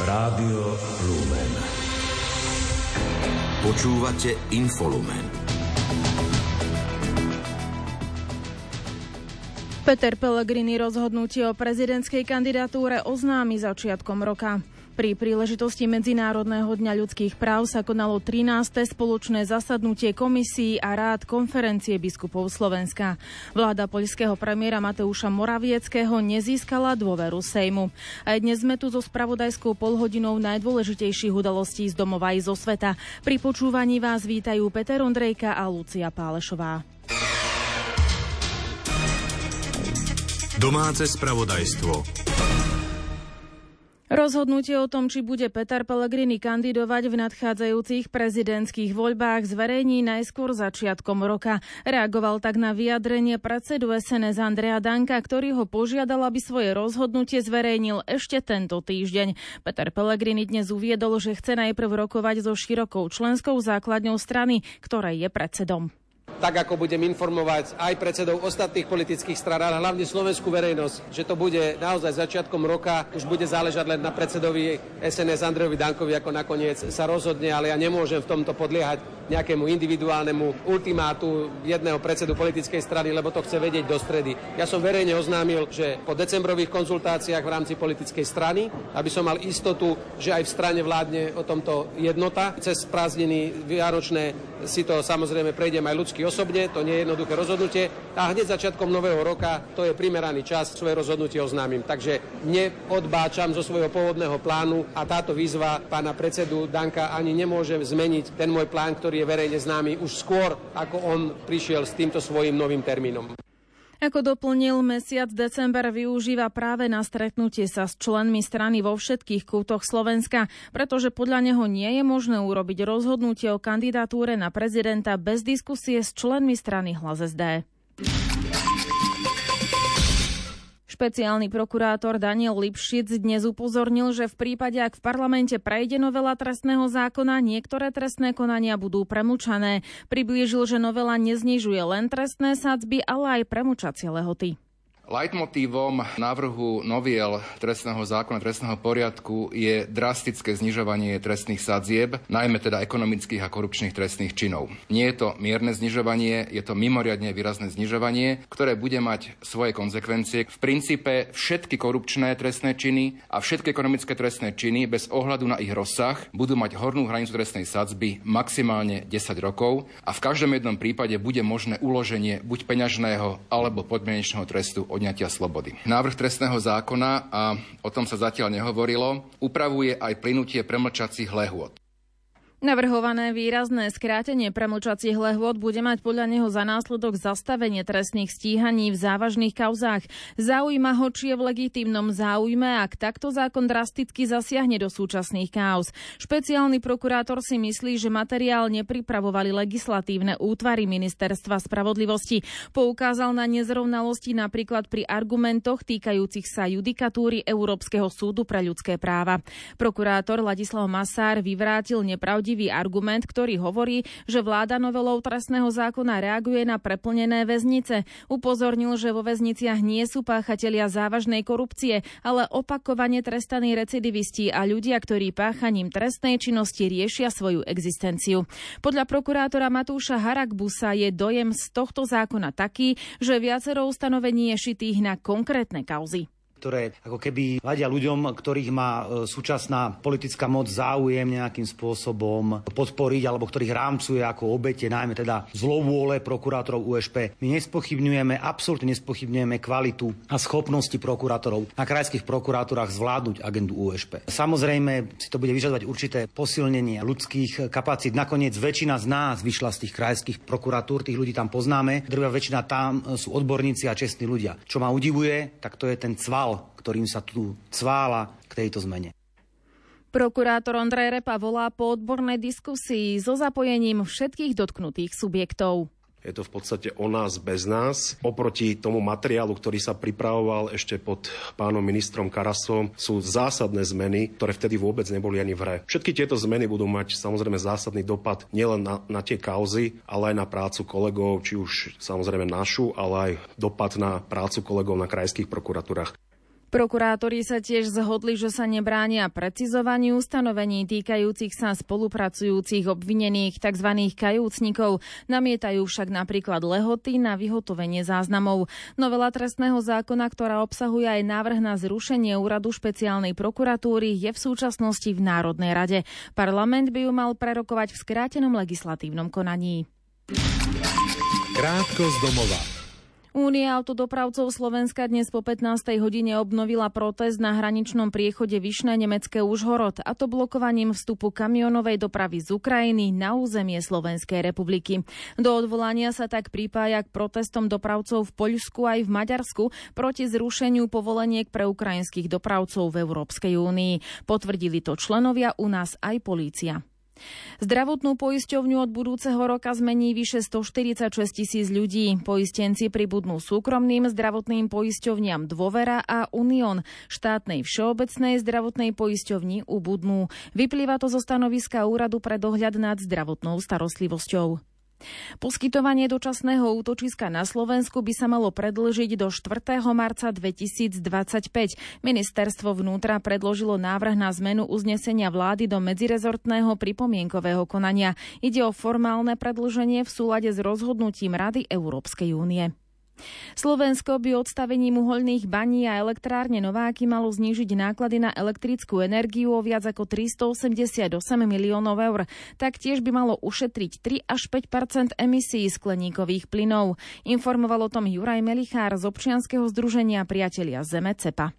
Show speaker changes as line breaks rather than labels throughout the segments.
Rádio Lumen. Počúvate Infolumen.
Peter Pellegrini rozhodnutie o prezidentskej kandidatúre oznámi začiatkom roka. Pri príležitosti Medzinárodného dňa ľudských práv sa konalo 13. spoločné zasadnutie komisí a rád konferencie biskupov Slovenska. Vláda poľského premiéra Mateuša Moravieckého nezískala dôveru Sejmu. Aj dnes sme tu so spravodajskou polhodinou najdôležitejších udalostí z domova i zo sveta. Pri počúvaní vás vítajú Peter Ondrejka a Lucia Pálešová.
Domáce spravodajstvo.
Rozhodnutie o tom, či bude Peter Pellegrini kandidovať v nadchádzajúcich prezidentských voľbách, zverejní najskôr začiatkom roka. Reagoval tak na vyjadrenie predsedu SNS Andrea Danka, ktorý ho požiadal, aby svoje rozhodnutie zverejnil ešte tento týždeň. Peter Pellegrini dnes uviedol, že chce najprv rokovať so širokou členskou základňou strany, ktorej je predsedom
tak ako budem informovať aj predsedov ostatných politických strán, ale hlavne slovenskú verejnosť, že to bude naozaj začiatkom roka, už bude záležať len na predsedovi SNS Andrejovi Dankovi, ako nakoniec sa rozhodne, ale ja nemôžem v tomto podliehať nejakému individuálnemu ultimátu jedného predsedu politickej strany, lebo to chce vedieť do stredy. Ja som verejne oznámil, že po decembrových konzultáciách v rámci politickej strany, aby som mal istotu, že aj v strane vládne o tomto jednota. Cez prázdniny vianočné si to samozrejme prejdem aj ľudský osobne, to nie je jednoduché rozhodnutie a hneď začiatkom nového roka to je primeraný čas, svoje rozhodnutie oznámim. Takže neodbáčam zo svojho pôvodného plánu a táto výzva pána predsedu Danka ani nemôže zmeniť ten môj plán, ktorý je verejne známy už skôr, ako on prišiel s týmto svojim novým termínom.
Ako doplnil, mesiac december využíva práve na stretnutie sa s členmi strany vo všetkých kútoch Slovenska, pretože podľa neho nie je možné urobiť rozhodnutie o kandidatúre na prezidenta bez diskusie s členmi strany Hlas SD. Špeciálny prokurátor Daniel Lipšic dnes upozornil, že v prípade, ak v parlamente prejde novela trestného zákona, niektoré trestné konania budú premlčané. Priblížil, že novela neznižuje len trestné sadzby, ale aj premlčacie lehoty.
Leitmotívom návrhu noviel trestného zákona, trestného poriadku je drastické znižovanie trestných sadzieb, najmä teda ekonomických a korupčných trestných činov. Nie je to mierne znižovanie, je to mimoriadne výrazné znižovanie, ktoré bude mať svoje konsekvencie. V princípe všetky korupčné trestné činy a všetky ekonomické trestné činy bez ohľadu na ich rozsah budú mať hornú hranicu trestnej sadzby maximálne 10 rokov a v každom jednom prípade bude možné uloženie buď peňažného alebo podmienečného trestu odňatia slobody. Návrh trestného zákona, a o tom sa zatiaľ nehovorilo, upravuje aj plynutie premlčacích lehôd.
Navrhované výrazné skrátenie premlčacích lehôd bude mať podľa neho za následok zastavenie trestných stíhaní v závažných kauzách. Zaujíma ho, či je v legitímnom záujme, ak takto zákon drasticky zasiahne do súčasných kauz. Špeciálny prokurátor si myslí, že materiál nepripravovali legislatívne útvary ministerstva spravodlivosti. Poukázal na nezrovnalosti napríklad pri argumentoch týkajúcich sa judikatúry Európskeho súdu pre ľudské práva. Prokurátor Ladislav Masár vyvrátil nepravdivý pravdivý argument, ktorý hovorí, že vláda novelou trestného zákona reaguje na preplnené väznice. Upozornil, že vo väzniciach nie sú páchatelia závažnej korupcie, ale opakovane trestaní recidivisti a ľudia, ktorí páchaním trestnej činnosti riešia svoju existenciu. Podľa prokurátora Matúša Harakbusa je dojem z tohto zákona taký, že viacero ustanovení je šitých na konkrétne kauzy
ktoré ako keby vadia ľuďom, ktorých má e, súčasná politická moc záujem nejakým spôsobom podporiť, alebo ktorých rámcuje ako obete, najmä teda zlovôle prokurátorov USP. My nespochybňujeme, absolútne nespochybňujeme kvalitu a schopnosti prokurátorov na krajských prokurátorách zvládnuť agendu USP. Samozrejme si to bude vyžadovať určité posilnenie ľudských kapacít. Nakoniec väčšina z nás vyšla z tých krajských prokuratúr, tých ľudí tam poznáme. Druhá väčšina tam sú odborníci a čestní ľudia. Čo ma udivuje, tak to je ten cval ktorým sa tu cvála k tejto zmene.
Prokurátor Ondrej Repa volá po odbornej diskusii so zapojením všetkých dotknutých subjektov.
Je to v podstate o nás bez nás. Oproti tomu materiálu, ktorý sa pripravoval ešte pod pánom ministrom Karasom, sú zásadné zmeny, ktoré vtedy vôbec neboli ani v hre. Všetky tieto zmeny budú mať samozrejme zásadný dopad nielen na, na tie kauzy, ale aj na prácu kolegov, či už samozrejme našu, ale aj dopad na prácu kolegov na krajských prokuratúrach.
Prokurátori sa tiež zhodli, že sa nebránia precizovaní ustanovení týkajúcich sa spolupracujúcich obvinených tzv. kajúcnikov. Namietajú však napríklad lehoty na vyhotovenie záznamov. Novela trestného zákona, ktorá obsahuje aj návrh na zrušenie úradu špeciálnej prokuratúry, je v súčasnosti v Národnej rade. Parlament by ju mal prerokovať v skrátenom legislatívnom konaní.
Krátko z domova.
Únia autodopravcov Slovenska dnes po 15. hodine obnovila protest na hraničnom priechode Vyšné nemecké Užhorod, a to blokovaním vstupu kamionovej dopravy z Ukrajiny na územie Slovenskej republiky. Do odvolania sa tak pripája k protestom dopravcov v Poľsku aj v Maďarsku proti zrušeniu povoleniek pre ukrajinských dopravcov v Európskej únii. Potvrdili to členovia u nás aj polícia. Zdravotnú poisťovňu od budúceho roka zmení vyše 146 tisíc ľudí. Poistenci pribudnú súkromným zdravotným poisťovniam Dôvera a Unión. Štátnej všeobecnej zdravotnej poisťovni ubudnú. Vyplýva to zo stanoviska Úradu pre dohľad nad zdravotnou starostlivosťou. Poskytovanie dočasného útočiska na Slovensku by sa malo predlžiť do 4. marca 2025. Ministerstvo vnútra predložilo návrh na zmenu uznesenia vlády do medzirezortného pripomienkového konania. Ide o formálne predlženie v súlade s rozhodnutím Rady Európskej únie. Slovensko by odstavením uholných baní a elektrárne Nováky malo znížiť náklady na elektrickú energiu o viac ako 388 miliónov eur. Taktiež by malo ušetriť 3 až 5% emisí skleníkových plynov. Informoval o tom Juraj Melichár z občianskeho združenia Priatelia Zeme CEPA.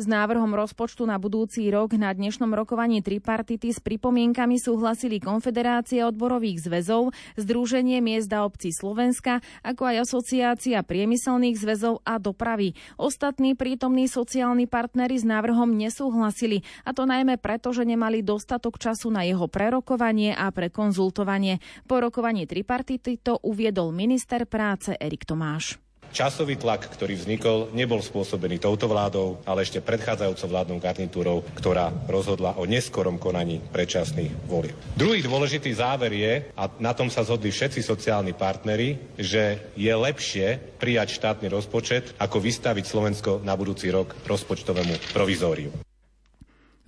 S návrhom rozpočtu na budúci rok na dnešnom rokovaní tripartity s pripomienkami súhlasili Konfederácia odborových zväzov, Združenie miest a obcí Slovenska, ako aj Asociácia priemyselných zväzov a dopravy. Ostatní prítomní sociálni partnery s návrhom nesúhlasili, a to najmä preto, že nemali dostatok času na jeho prerokovanie a prekonzultovanie. Po rokovaní tripartity to uviedol minister práce Erik Tomáš.
Časový tlak, ktorý vznikol, nebol spôsobený touto vládou, ale ešte predchádzajúcou vládnou garnitúrou, ktorá rozhodla o neskorom konaní predčasných volieb. Druhý dôležitý záver je, a na tom sa zhodli všetci sociálni partnery, že je lepšie prijať štátny rozpočet, ako vystaviť Slovensko na budúci rok rozpočtovému provizóriu.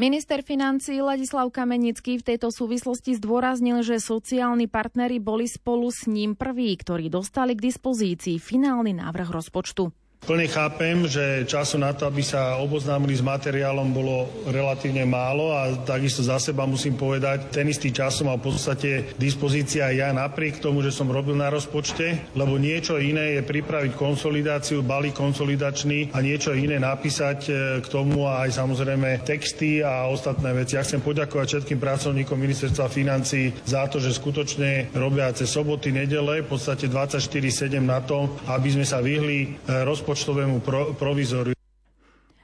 Minister financí Ladislav Kamenický v tejto súvislosti zdôraznil, že sociálni partnery boli spolu s ním prví, ktorí dostali k dispozícii finálny návrh rozpočtu.
Plne chápem, že času na to, aby sa oboznámili s materiálom, bolo relatívne málo a takisto za seba musím povedať, ten istý čas som mal v podstate dispozícia ja napriek tomu, že som robil na rozpočte, lebo niečo iné je pripraviť konsolidáciu, balík konsolidačný a niečo iné napísať e, k tomu a aj samozrejme texty a ostatné veci. Ja chcem poďakovať všetkým pracovníkom ministerstva financí za to, že skutočne robia cez soboty, nedele, v podstate 24-7 na to, aby sme sa vyhli e, rozpočtu rozpočtovému pro, provizoriu.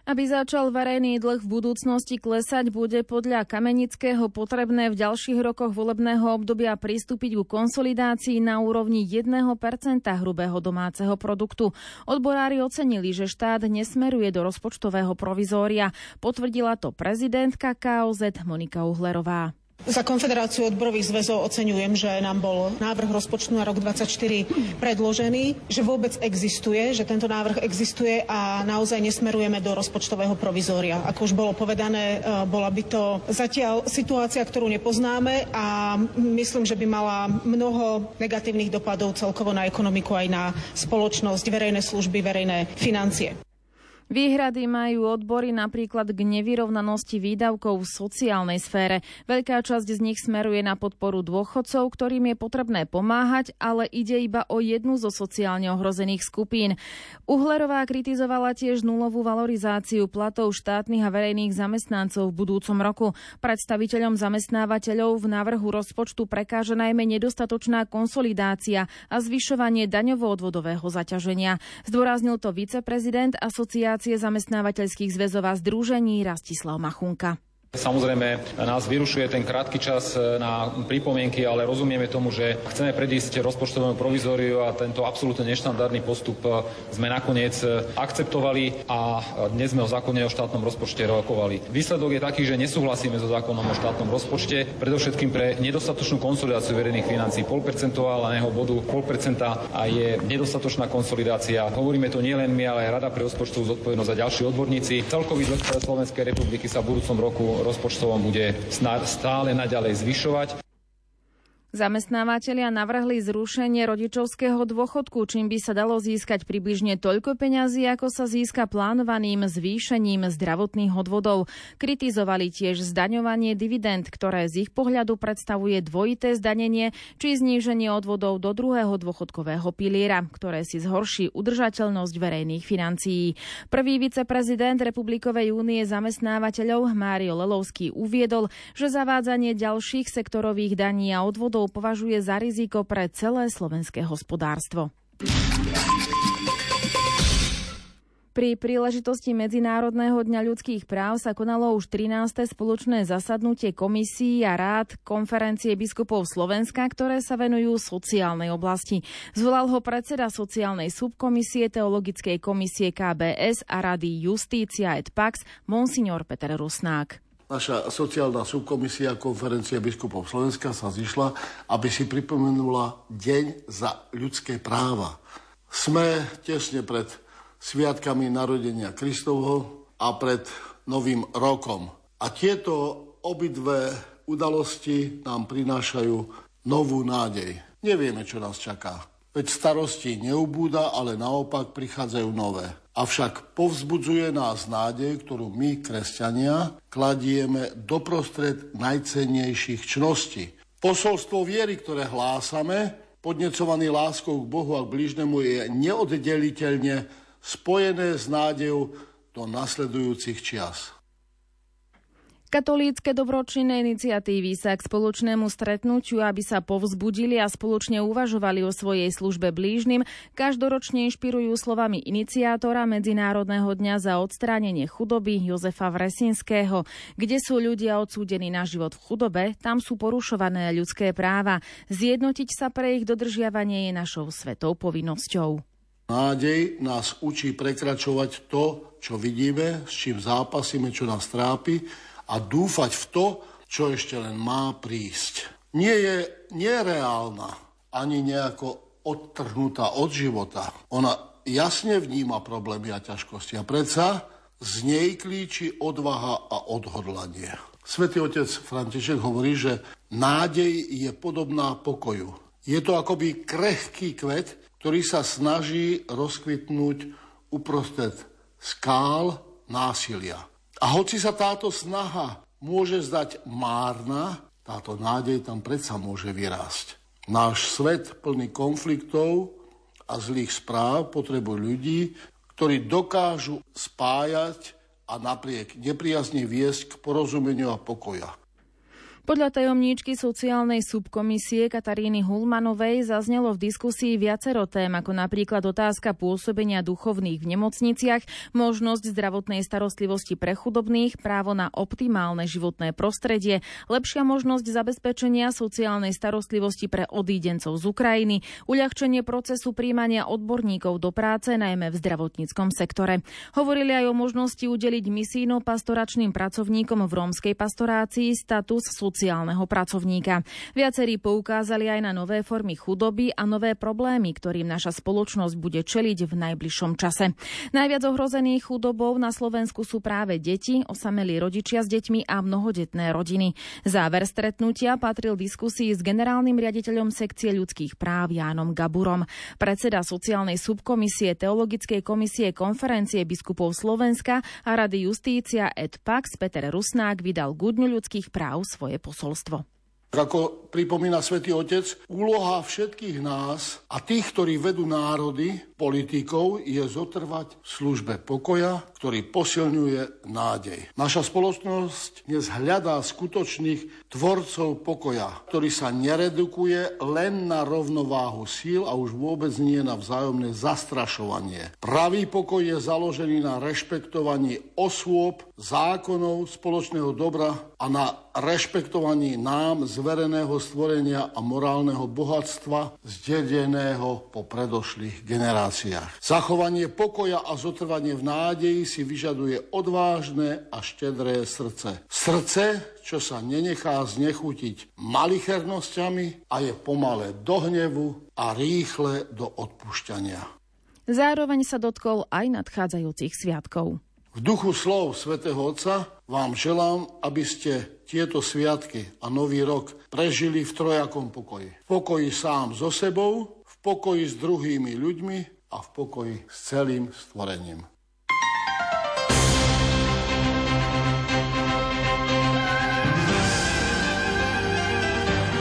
Aby začal verejný dlh v budúcnosti klesať, bude podľa Kamenického potrebné v ďalších rokoch volebného obdobia pristúpiť ku konsolidácii na úrovni 1% hrubého domáceho produktu. Odborári ocenili, že štát nesmeruje do rozpočtového provizória. Potvrdila to prezidentka KOZ Monika Uhlerová.
Za Konfederáciu odborových zväzov oceňujem, že nám bol návrh rozpočtu na rok 2024 predložený, že vôbec existuje, že tento návrh existuje a naozaj nesmerujeme do rozpočtového provizória. Ako už bolo povedané, e, bola by to zatiaľ situácia, ktorú nepoznáme a myslím, že by mala mnoho negatívnych dopadov celkovo na ekonomiku aj na spoločnosť, verejné služby, verejné financie.
Výhrady majú odbory napríklad k nevyrovnanosti výdavkov v sociálnej sfére. Veľká časť z nich smeruje na podporu dôchodcov, ktorým je potrebné pomáhať, ale ide iba o jednu zo sociálne ohrozených skupín. Uhlerová kritizovala tiež nulovú valorizáciu platov štátnych a verejných zamestnancov v budúcom roku. Predstaviteľom zamestnávateľov v návrhu rozpočtu prekáže najmä nedostatočná konsolidácia a zvyšovanie daňovo-odvodového zaťaženia. Zdôraznil to viceprezident asociácie Asociácie zamestnávateľských zväzov a združení Rastislav Machunka.
Samozrejme, nás vyrušuje ten krátky čas e, na pripomienky, ale rozumieme tomu, že chceme predísť rozpočtovému provizóriu a tento absolútne neštandardný postup e, sme nakoniec e, akceptovali a dnes sme o zákone o štátnom rozpočte rokovali. Výsledok je taký, že nesúhlasíme so zákonom o štátnom rozpočte, predovšetkým pre nedostatočnú konsolidáciu verejných financí. Polpercentuálneho bodu 0,5% a je nedostatočná konsolidácia. Hovoríme to nielen my, ale aj Rada pre rozpočtovú zodpovednosť a ďalší odborníci. Celkový dlh Slovenskej republiky sa v budúcom roku rozpočtovom bude stále naďalej zvyšovať.
Zamestnávateľia navrhli zrušenie rodičovského dôchodku, čím by sa dalo získať približne toľko peňazí, ako sa získa plánovaným zvýšením zdravotných odvodov. Kritizovali tiež zdaňovanie dividend, ktoré z ich pohľadu predstavuje dvojité zdanenie či zníženie odvodov do druhého dôchodkového piliera, ktoré si zhorší udržateľnosť verejných financií. Prvý viceprezident Republikovej únie zamestnávateľov Mário Lelovský uviedol, že zavádzanie ďalších sektorových daní a odvodov odpadov považuje za riziko pre celé slovenské hospodárstvo. Pri príležitosti Medzinárodného dňa ľudských práv sa konalo už 13. spoločné zasadnutie komisí a rád konferencie biskupov Slovenska, ktoré sa venujú sociálnej oblasti. Zvolal ho predseda sociálnej subkomisie Teologickej komisie KBS a rady Justícia et Pax, monsignor Peter Rusnák.
Naša sociálna subkomisia konferencie biskupov Slovenska sa zišla, aby si pripomenula Deň za ľudské práva. Sme tesne pred sviatkami narodenia Kristovho a pred Novým rokom. A tieto obidve udalosti nám prinášajú novú nádej. Nevieme, čo nás čaká. Veď starosti neubúda, ale naopak prichádzajú nové. Avšak povzbudzuje nás nádej, ktorú my, kresťania, kladieme doprostred najcennejších čností. Posolstvo viery, ktoré hlásame, podnecovaný láskou k Bohu a k blížnemu, je neoddeliteľne spojené s nádejou do nasledujúcich čias.
Katolícke dobročinné iniciatívy sa k spoločnému stretnutiu, aby sa povzbudili a spoločne uvažovali o svojej službe blížnym, každoročne inšpirujú slovami iniciátora Medzinárodného dňa za odstránenie chudoby Jozefa Vresinského. Kde sú ľudia odsúdení na život v chudobe, tam sú porušované ľudské práva. Zjednotiť sa pre ich dodržiavanie je našou svetou povinnosťou.
Nádej nás učí prekračovať to, čo vidíme, s čím zápasíme, čo nás trápi, a dúfať v to, čo ešte len má prísť. Nie je nereálna ani nejako odtrhnutá od života. Ona jasne vníma problémy a ťažkosti a predsa z nej klíči odvaha a odhodlanie. Svetý otec František hovorí, že nádej je podobná pokoju. Je to akoby krehký kvet, ktorý sa snaží rozkvitnúť uprostred skál násilia. A hoci sa táto snaha môže zdať márna, táto nádej tam predsa môže vyrásť. Náš svet plný konfliktov a zlých správ potrebuje ľudí, ktorí dokážu spájať a napriek nepriazne viesť k porozumeniu a pokoja.
Podľa tajomníčky sociálnej subkomisie Kataríny Hulmanovej zaznelo v diskusii viacero tém, ako napríklad otázka pôsobenia duchovných v nemocniciach, možnosť zdravotnej starostlivosti pre chudobných, právo na optimálne životné prostredie, lepšia možnosť zabezpečenia sociálnej starostlivosti pre odídencov z Ukrajiny, uľahčenie procesu príjmania odborníkov do práce, najmä v zdravotníckom sektore. Hovorili aj o možnosti udeliť misijno-pastoračným pracovníkom v rómskej pastorácii status sociálneho pracovníka. Viacerí poukázali aj na nové formy chudoby a nové problémy, ktorým naša spoločnosť bude čeliť v najbližšom čase. Najviac ohrozených chudobou na Slovensku sú práve deti, osamelí rodičia s deťmi a mnohodetné rodiny. Záver stretnutia patril diskusii s generálnym riaditeľom sekcie ľudských práv Jánom Gaburom. Predseda sociálnej subkomisie Teologickej komisie konferencie biskupov Slovenska a Rady Justícia et Pax Peter Rusnák vydal k ľudských práv svoje posolstvo.
Ako pripomína svätý Otec, úloha všetkých nás a tých, ktorí vedú národy, politikov, je zotrvať v službe pokoja, ktorý posilňuje nádej. Naša spoločnosť dnes hľadá skutočných tvorcov pokoja, ktorý sa neredukuje len na rovnováhu síl a už vôbec nie na vzájomné zastrašovanie. Pravý pokoj je založený na rešpektovaní osôb zákonov spoločného dobra a na rešpektovaní nám zvereného stvorenia a morálneho bohatstva zdedeného po predošlých generáciách. Zachovanie pokoja a zotrvanie v nádeji si vyžaduje odvážne a štedré srdce. Srdce, čo sa nenechá znechutiť malichernosťami a je pomalé do hnevu a rýchle do odpúšťania.
Zároveň sa dotkol aj nadchádzajúcich sviatkov.
V duchu slov svätého Otca vám želám, aby ste tieto sviatky a nový rok prežili v trojakom pokoji. V pokoji sám so sebou, v pokoji s druhými ľuďmi a v pokoji s celým stvorením.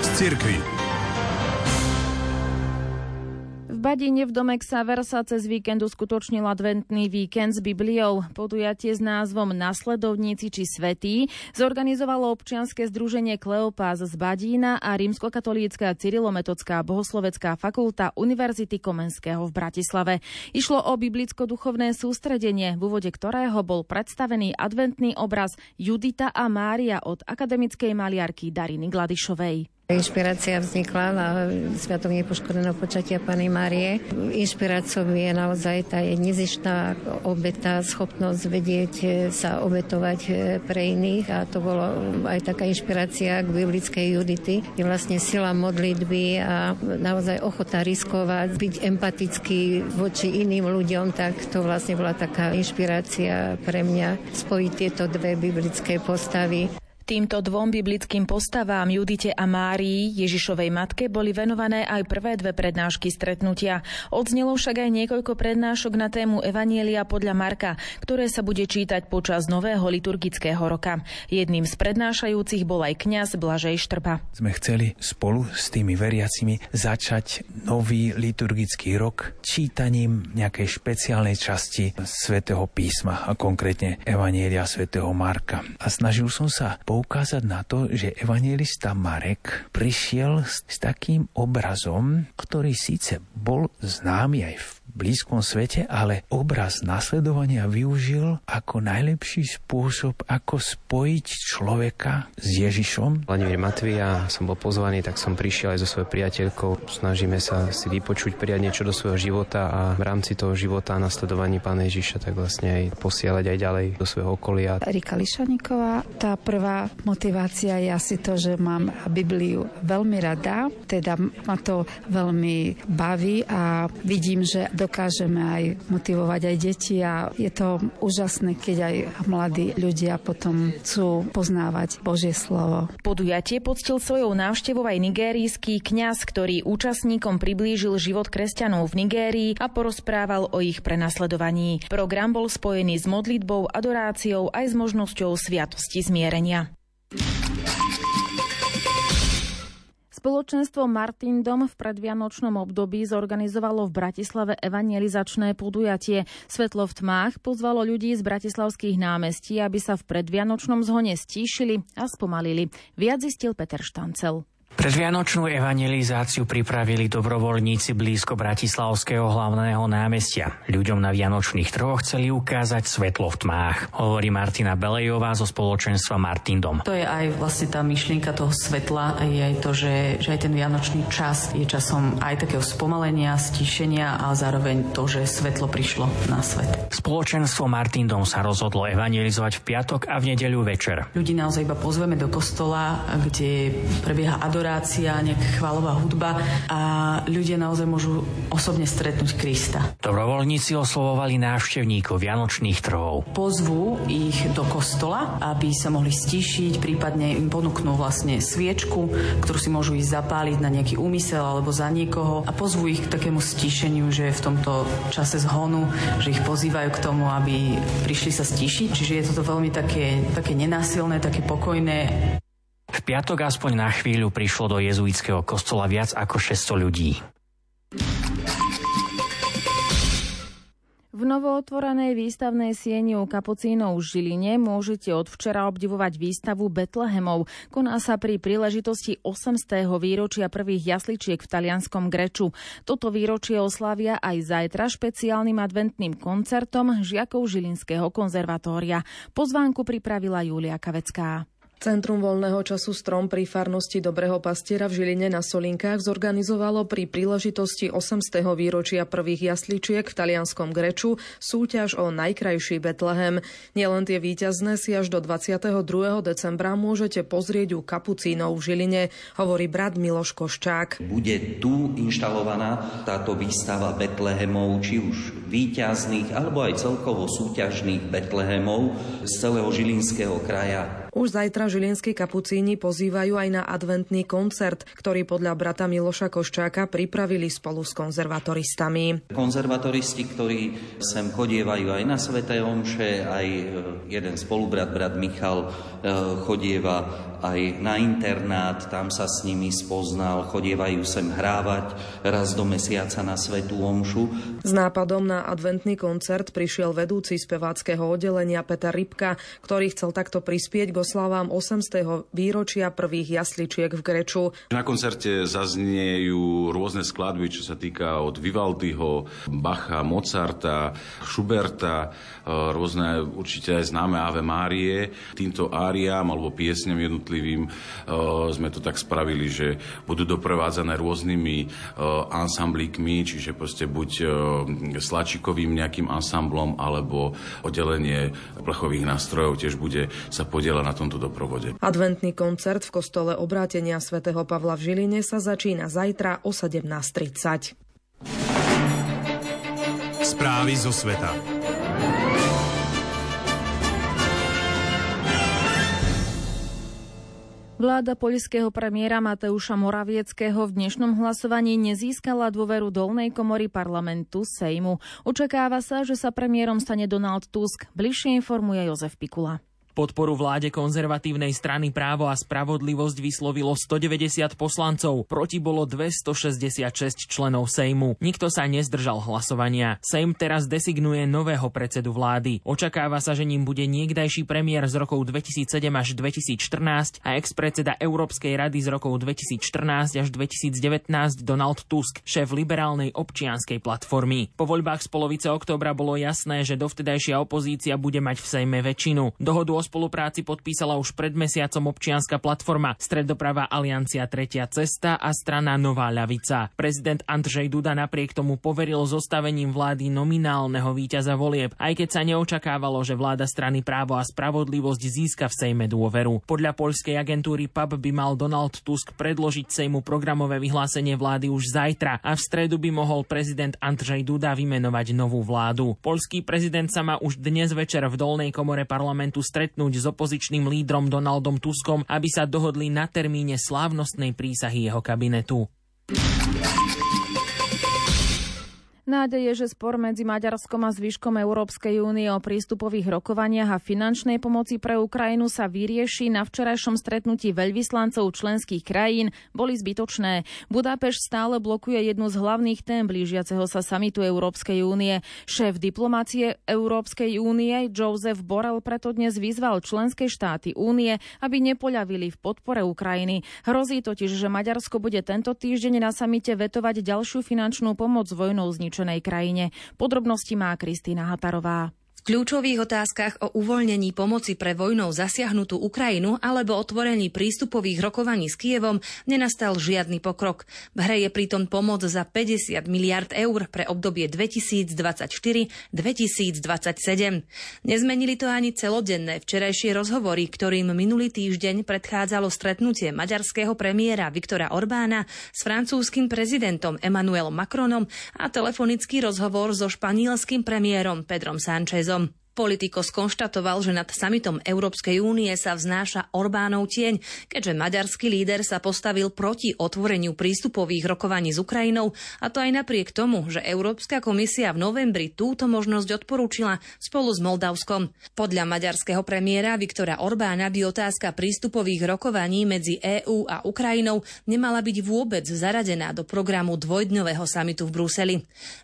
Z.
Badine v dome Xaver sa cez víkend uskutočnil adventný víkend s Bibliou. Podujatie s názvom Nasledovníci či svetí zorganizovalo občianske združenie Kleopás z Badína a rímskokatolícka Cyrilometodská bohoslovecká fakulta Univerzity Komenského v Bratislave. Išlo o biblicko-duchovné sústredenie, v úvode ktorého bol predstavený adventný obraz Judita a Mária od akademickej maliarky Dariny Gladišovej.
Inšpirácia vznikla na Sviatok nepoškodeného počatia Pany Márie. Inšpiráciou je naozaj tá nezištná obeta, schopnosť vedieť sa obetovať pre iných a to bolo aj taká inšpirácia k biblickej Judity. Je vlastne sila modlitby a naozaj ochota riskovať, byť empatický voči iným ľuďom, tak to vlastne bola taká inšpirácia pre mňa spojiť tieto dve biblické postavy.
Týmto dvom biblickým postavám Judite a Márii, Ježišovej matke, boli venované aj prvé dve prednášky stretnutia. Odznelo však aj niekoľko prednášok na tému Evanielia podľa Marka, ktoré sa bude čítať počas nového liturgického roka. Jedným z prednášajúcich bol aj kňaz Blažej Štrba.
Sme chceli spolu s tými veriacimi začať nový liturgický rok čítaním nejakej špeciálnej časti svätého písma a konkrétne Evanielia svätého Marka. A snažil som sa poukázať na to, že evangelista Marek prišiel s, takým obrazom, ktorý síce bol známy aj v blízkom svete, ale obraz nasledovania využil ako najlepší spôsob, ako spojiť človeka s Ježišom.
Vladimír Matvia, som bol pozvaný, tak som prišiel aj so svojou priateľkou. Snažíme sa si vypočuť, prijať niečo do svojho života a v rámci toho života a nasledovaní Pána Ježiša tak vlastne aj posielať aj ďalej do svojho okolia.
Rika Lišaníková, tá prvá motivácia je asi to, že mám Bibliu veľmi rada, teda ma to veľmi baví a vidím, že do dokážeme aj motivovať aj deti a je to úžasné, keď aj mladí ľudia potom chcú poznávať Božie slovo.
Podujatie poctil svojou návštevou aj nigérijský kňaz, ktorý účastníkom priblížil život kresťanov v Nigérii a porozprával o ich prenasledovaní. Program bol spojený s modlitbou, adoráciou aj s možnosťou sviatosti zmierenia. Spoločenstvo Martin Dom v predvianočnom období zorganizovalo v Bratislave evangelizačné podujatie. Svetlo v tmách pozvalo ľudí z bratislavských námestí, aby sa v predvianočnom zhone stíšili a spomalili. Viac zistil Peter Štancel.
Predvianočnú evangelizáciu pripravili dobrovoľníci blízko Bratislavského hlavného námestia. Ľuďom na Vianočných trhoch chceli ukázať svetlo v tmách, hovorí Martina Belejová zo spoločenstva Martindom.
To je aj vlastne tá myšlienka toho svetla, je aj to, že, že aj ten Vianočný čas je časom aj takého spomalenia, stíšenia a zároveň to, že svetlo prišlo na svet.
Spoločenstvo Martindom sa rozhodlo evangelizovať v piatok a v nedeľu večer.
Ľudí naozaj iba pozveme do kostola, kde prebieha adorácia adorácia, nejaká chválová hudba a ľudia naozaj môžu osobne stretnúť Krista.
Dobrovoľníci oslovovali návštevníkov Vianočných trhov.
Pozvú ich do kostola, aby sa mohli stíšiť, prípadne im ponúknú vlastne sviečku, ktorú si môžu ísť zapáliť na nejaký úmysel alebo za niekoho a pozvú ich k takému stíšeniu, že v tomto čase zhonu, že ich pozývajú k tomu, aby prišli sa stíšiť. Čiže je toto veľmi také, také nenásilné, také pokojné.
V piatok aspoň na chvíľu prišlo do jezuitského kostola viac ako 600 ľudí.
V novootvorenej výstavnej sieni u Kapucínov v Žiline môžete od včera obdivovať výstavu Betlehemov. Koná sa pri príležitosti 800. výročia prvých jasličiek v talianskom Greču. Toto výročie oslavia aj zajtra špeciálnym adventným koncertom žiakov Žilinského konzervatória. Pozvánku pripravila Julia Kavecká.
Centrum voľného času Strom pri farnosti Dobrého pastiera v Žiline na Solinkách zorganizovalo pri príležitosti 800. výročia prvých jasličiek v talianskom Greču súťaž o najkrajší Betlehem. Nielen tie víťazné si až do 22. decembra môžete pozrieť u Kapucínov v Žiline, hovorí brat Miloš Koščák.
Bude tu inštalovaná táto výstava Betlehemov, či už víťazných, alebo aj celkovo súťažných Betlehemov z celého Žilinského kraja
už zajtra žilinskí kapucíni pozývajú aj na adventný koncert, ktorý podľa brata Miloša Koščáka pripravili spolu s konzervatoristami.
Konzervatoristi, ktorí sem chodievajú aj na Sveté Omše, aj e, jeden spolubrat, brat Michal, e, chodieva aj na internát, tam sa s nimi spoznal, chodievajú sem hrávať raz do mesiaca na Svetú Omšu.
S nápadom na adventný koncert prišiel vedúci speváckého oddelenia Peter Rybka, ktorý chcel takto prispieť k oslavám 800. výročia prvých jasličiek v Greču.
Na koncerte zazniejú rôzne skladby, čo sa týka od Vivaldiho, Bacha, Mozarta, Schuberta, e, rôzne určite aj známe Ave Márie. Týmto áriám alebo piesňam jednotlivým e, sme to tak spravili, že budú doprevádzané rôznymi e, ansamblíkmi, čiže proste buď slačikovým nejakým ansamblom alebo oddelenie plechových nástrojov tiež bude sa podielať na tomto doprovode.
Adventný koncert v kostole obrátenia svätého Pavla v Žiline sa začína zajtra o 17.30.
Správy zo sveta.
Vláda poľského premiéra Mateuša Moravieckého v dnešnom hlasovaní nezískala dôveru dolnej komory parlamentu Sejmu. Očakáva sa, že sa premiérom stane Donald Tusk. Bližšie informuje Jozef Pikula.
Podporu vláde konzervatívnej strany právo a spravodlivosť vyslovilo 190 poslancov, proti bolo 266 členov Sejmu. Nikto sa nezdržal hlasovania. Sejm teraz designuje nového predsedu vlády. Očakáva sa, že ním bude niekdajší premiér z rokov 2007 až 2014 a ex-predseda Európskej rady z rokov 2014 až 2019 Donald Tusk, šéf liberálnej občianskej platformy. Po voľbách z polovice októbra bolo jasné, že dovtedajšia opozícia bude mať v Sejme väčšinu. Dohodu o spolupráci podpísala už pred mesiacom občianska platforma Stredoprava Aliancia Tretia cesta a strana Nová ľavica. Prezident Andrzej Duda napriek tomu poveril zostavením vlády nominálneho víťaza volieb, aj keď sa neočakávalo, že vláda strany právo a spravodlivosť získa v Sejme dôveru. Podľa poľskej agentúry PAP by mal Donald Tusk predložiť Sejmu programové vyhlásenie vlády už zajtra a v stredu by mohol prezident Andrzej Duda vymenovať novú vládu. Polský prezident sa má už dnes večer v dolnej komore parlamentu stretnúť stretnúť s opozičným lídrom Donaldom Tuskom, aby sa dohodli na termíne slávnostnej prísahy jeho kabinetu.
Nádej je, že spor medzi Maďarskom a zvyškom Európskej únie o prístupových rokovaniach a finančnej pomoci pre Ukrajinu sa vyrieši na včerajšom stretnutí veľvyslancov členských krajín boli zbytočné. Budapešť stále blokuje jednu z hlavných tém blížiaceho sa samitu Európskej únie. Šéf diplomácie Európskej únie Joseph Borrell preto dnes vyzval členské štáty únie, aby nepoľavili v podpore Ukrajiny. Hrozí totiž, že Maďarsko bude tento týždeň na samite vetovať ďalšiu finančnú pomoc vojnou zničenou zničenej krajine. Podrobnosti má Kristýna Hatarová
kľúčových otázkach o uvoľnení pomoci pre vojnou zasiahnutú Ukrajinu alebo otvorení prístupových rokovaní s Kievom nenastal žiadny pokrok. V hre je pritom pomoc za 50 miliard eur pre obdobie 2024-2027. Nezmenili to ani celodenné včerajšie rozhovory, ktorým minulý týždeň predchádzalo stretnutie maďarského premiéra Viktora Orbána s francúzským prezidentom Emmanuel Macronom a telefonický rozhovor so španielským premiérom Pedrom Sánchezom. Politiko skonštatoval, že nad samitom Európskej únie sa vznáša Orbánov tieň, keďže maďarský líder sa postavil proti otvoreniu prístupových rokovaní s Ukrajinou a to aj napriek tomu, že Európska komisia v novembri túto možnosť odporúčila spolu s Moldavskom. Podľa maďarského premiéra Viktora Orbána by otázka prístupových rokovaní medzi EÚ a Ukrajinou nemala byť vôbec zaradená do programu dvojdňového samitu v Bruseli.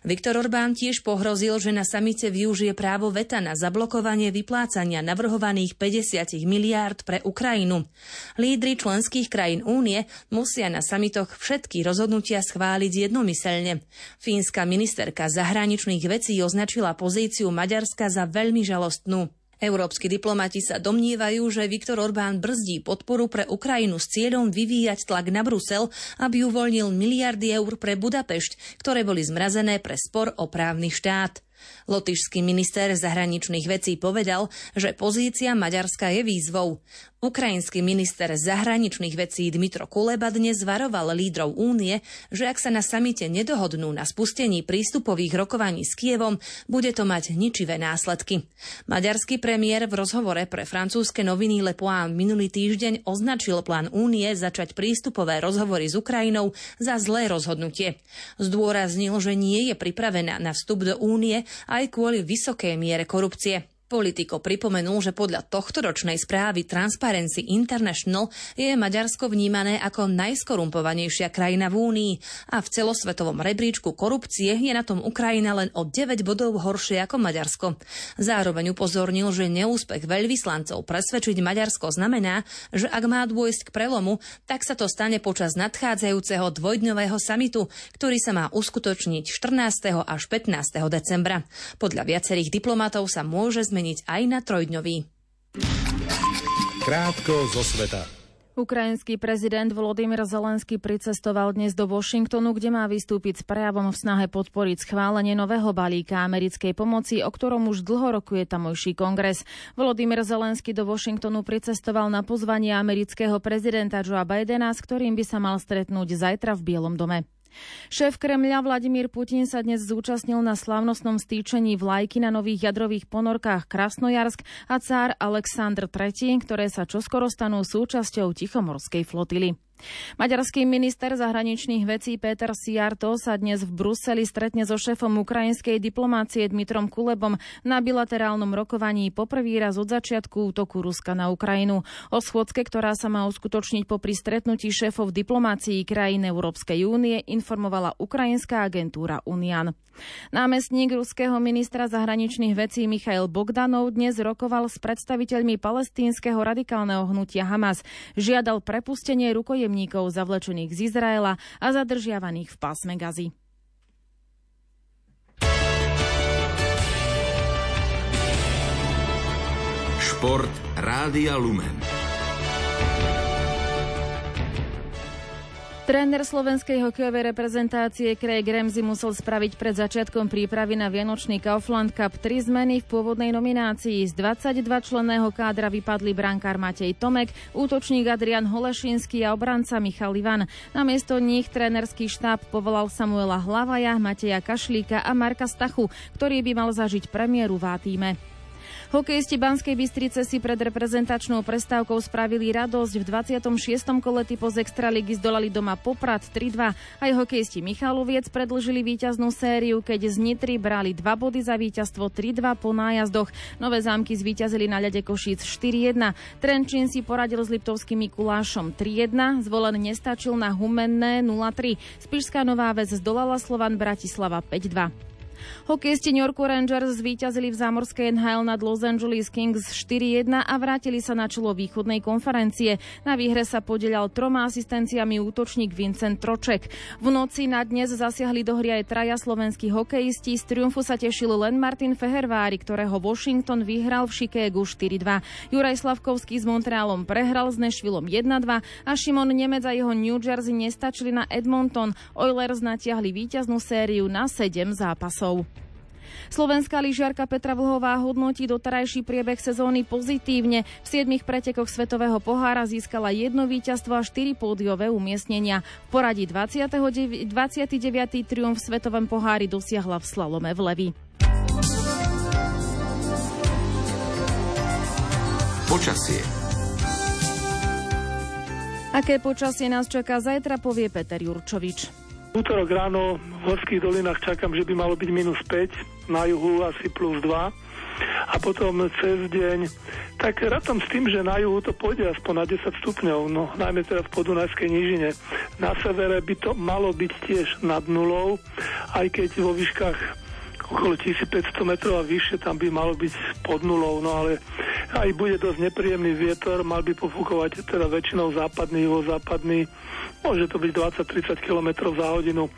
Viktor Orbán tiež pohrozil, že na samite využije právo veta na zablokovanie vyplácania navrhovaných 50 miliárd pre Ukrajinu. Lídry členských krajín únie musia na samitoch všetky rozhodnutia schváliť jednomyselne. Fínska ministerka zahraničných vecí označila pozíciu Maďarska za veľmi žalostnú. Európsky diplomati sa domnievajú, že Viktor Orbán brzdí podporu pre Ukrajinu s cieľom vyvíjať tlak na Brusel, aby uvoľnil miliardy eur pre Budapešť, ktoré boli zmrazené pre spor o právny štát. Lotyšský minister zahraničných vecí povedal, že pozícia Maďarska je výzvou. Ukrajinský minister zahraničných vecí Dmitro Kuleba dnes varoval lídrov únie, že ak sa na samite nedohodnú na spustení prístupových rokovaní s Kievom, bude to mať ničivé následky. Maďarský premiér v rozhovore pre francúzske noviny Le Point minulý týždeň označil plán únie začať prístupové rozhovory s Ukrajinou za zlé rozhodnutie. Zdôraznil, že nie je pripravená na vstup do únie aj kvôli vysokej miere korupcie. Politiko pripomenul, že podľa tohto ročnej správy Transparency International je Maďarsko vnímané ako najskorumpovanejšia krajina v Únii a v celosvetovom rebríčku korupcie je na tom Ukrajina len o 9 bodov horšie ako Maďarsko. Zároveň upozornil, že neúspech veľvyslancov presvedčiť Maďarsko znamená, že ak má dôjsť k prelomu, tak sa to stane počas nadchádzajúceho dvojdňového samitu, ktorý sa má uskutočniť 14. až 15. decembra. Podľa viacerých diplomatov sa môže zmeniť aj na trojdňový.
Krátko zo sveta.
Ukrajinský prezident Volodymyr Zelenský pricestoval dnes do Washingtonu, kde má vystúpiť s prejavom v snahe podporiť schválenie nového balíka americkej pomoci, o ktorom už dlho rokuje tamojší kongres. Volodymyr Zelenský do Washingtonu pricestoval na pozvanie amerického prezidenta Joea Bidena, s ktorým by sa mal stretnúť zajtra v Bielom dome. Šéf Kremľa Vladimír Putin sa dnes zúčastnil na slavnostnom stýčení vlajky na nových jadrových ponorkách Krasnojarsk a cár Aleksandr III, ktoré sa čoskoro stanú súčasťou Tichomorskej flotily. Maďarský minister zahraničných vecí Peter Siarto sa dnes v Bruseli stretne so šéfom ukrajinskej diplomácie Dmitrom Kulebom na bilaterálnom rokovaní poprvý raz od začiatku útoku Ruska na Ukrajinu. O schôdzke, ktorá sa má uskutočniť po stretnutí šéfov diplomácií krajín Európskej únie, informovala ukrajinská agentúra Unian. Námestník ruského ministra zahraničných vecí Michail Bogdanov dnes rokoval s predstaviteľmi palestínskeho radikálneho hnutia Hamas. Žiadal prepustenie rukojemníkov bojovníkov zavlečených z Izraela a zadržiavaných v pásme Gazy.
Šport Rádia Lumen.
Tréner slovenskej hokejovej reprezentácie Craig Ramsey musel spraviť pred začiatkom prípravy na Vianočný Kaufland Cup tri zmeny v pôvodnej nominácii. Z 22 členného kádra vypadli brankár Matej Tomek, útočník Adrian Holešinský a obranca Michal Ivan. Namiesto nich trénerský štáb povolal Samuela Hlavaja, Mateja Kašlíka a Marka Stachu, ktorý by mal zažiť premiéru v týme. Hokejisti Banskej Bystrice si pred reprezentačnou prestávkou spravili radosť. V 26. kole typo z Extraligy zdolali doma Poprad 3-2. Aj hokejisti Michaloviec predlžili víťaznú sériu, keď z Nitry brali dva body za víťazstvo 3-2 po nájazdoch. Nové zámky zvíťazili na ľade Košíc 4-1. Trenčín si poradil s Liptovským Mikulášom 3-1. Zvolen nestačil na Humenné 0-3. Spišská Nová Ves zdolala Slovan Bratislava 5-2. Hokejisti New York Rangers zvíťazili v zámorskej NHL nad Los Angeles Kings 4-1 a vrátili sa na čelo východnej konferencie. Na výhre sa podielal troma asistenciami útočník Vincent Troček. V noci na dnes zasiahli do hry aj traja slovenskí hokejisti. Z triumfu sa tešil len Martin Fehervári, ktorého Washington vyhral v Chicagu 4-2. Juraj Slavkovský s Montrealom prehral s Nešvilom 1-2 a Šimon Nemec a jeho New Jersey nestačili na Edmonton. Oilers natiahli víťaznú sériu na 7 zápasov. Slovenská lyžiarka Petra Vlhová hodnotí doterajší priebeh sezóny pozitívne. V siedmich pretekoch Svetového pohára získala jedno víťazstvo a štyri pódiové umiestnenia. V poradí 29. 29. triumf v Svetovom pohári dosiahla v slalome v Levi.
Počasie.
Aké počasie nás čaká zajtra, povie Peter Jurčovič.
Útorok ráno v horských dolinách čakám, že by malo byť minus 5, na juhu asi plus 2 a potom cez deň, tak rátam s tým, že na juhu to pôjde aspoň na 10 stupňov, no najmä teda v podunajskej nížine. Na severe by to malo byť tiež nad nulou, aj keď vo výškach okolo 1500 metrov a vyššie tam by malo byť pod nulou, no ale aj bude dosť nepríjemný vietor, mal by pofúkovať teda väčšinou západný, západný, môže to byť 20-30 km za hodinu.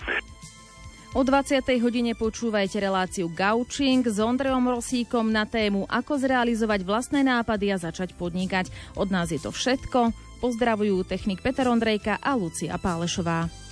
O 20. hodine počúvajte reláciu Gaučing s Ondrejom Rosíkom na tému Ako zrealizovať vlastné nápady a začať podnikať. Od nás je to všetko. Pozdravujú technik Peter Ondrejka a Lucia Pálešová.